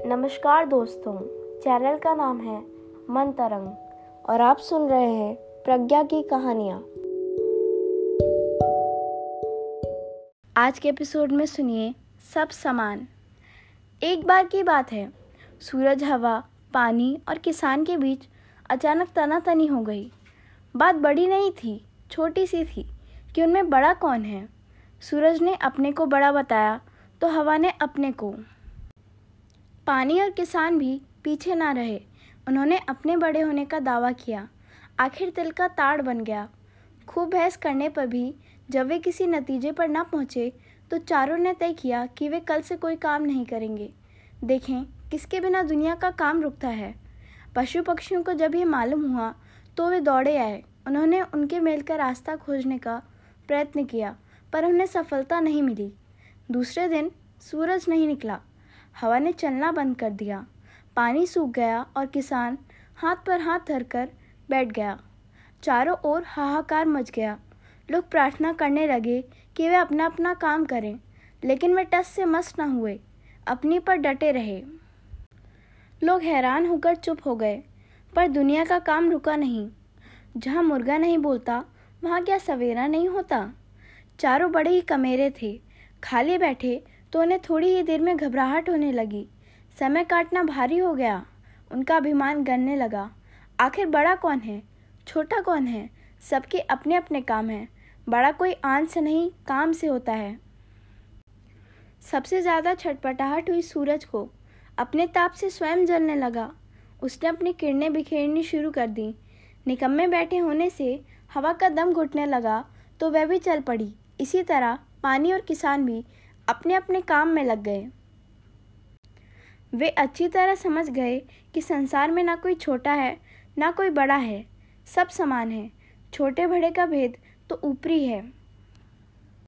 नमस्कार दोस्तों, चैनल का नाम है मन तरंग और आप सुन रहे हैं प्रज्ञा की कहानियाँ। आज के एपिसोड में सुनिए सब समान। एक बार की बात है, सूरज, हवा, पानी और किसान के बीच अचानक तना तनी हो गई। बात बड़ी नहीं थी, छोटी सी थी कि उनमें बड़ा कौन है। सूरज ने अपने को बड़ा बताया तो हवा ने अपने को। पानी और किसान भी पीछे ना रहे। उन्होंने अपने बड़े होने का दावा किया। आखिर तिल का ताड़ बन गया। खूब बहस करने पर भी जब वे किसी नतीजे पर ना पहुँचे तो चारों ने तय किया कि वे कल से कोई काम नहीं करेंगे। देखें, किसके बिना दुनिया का काम रुकता है। पशु पक्षियों को जब ये मालूम हुआ तो वे दौड़े आए। उन्होंने उनके मेल का रास्ता खोजने का प्रयत्न किया, पर उन्हें सफलता नहीं मिली। दूसरे दिन सूरज नहीं निकला। हवा ने चलना बंद कर दिया। पानी सूख गया और किसान हाथ पर हाथ धरकर बैठ गया। चारों ओर हाहाकार मच गया। लोग प्रार्थना करने लगे कि वे अपना अपना काम करें, लेकिन वे टस से मस न हुए, अपनी पर डटे रहे। लोग हैरान होकर चुप हो गए, पर दुनिया का काम रुका नहीं। जहाँ मुर्गा नहीं बोलता, वहाँ क्या सवेरा नहीं होता? चारों बड़े ही कमेरे थे, खाली बैठे तो उन्हें थोड़ी ही देर में घबराहट होने लगी। समय काटना भारी हो गया। उनका अभिमान गलने लगा। आखिर बड़ा कौन है? छोटा कौन है? सबके अपने अपने काम हैं। बड़ा कोई आन से नहीं, काम से होता है। सबसे ज़्यादा छटपटाहट हुई सूरज को। अपने ताप से स्वयं जलने लगा। उसने अपनी किरणें बिखेरनी शुरू कर दी। निकम्मे बैठे होने से हवा का दम घुटने लगा तो वह भी चल पड़ी। इसी तरह पानी और किसान भी अपने अपने काम में लग गए। वे अच्छी तरह समझ गए कि संसार में ना कोई छोटा है, ना कोई बड़ा है, सब समान है। छोटे बड़े का भेद तो ऊपरी है।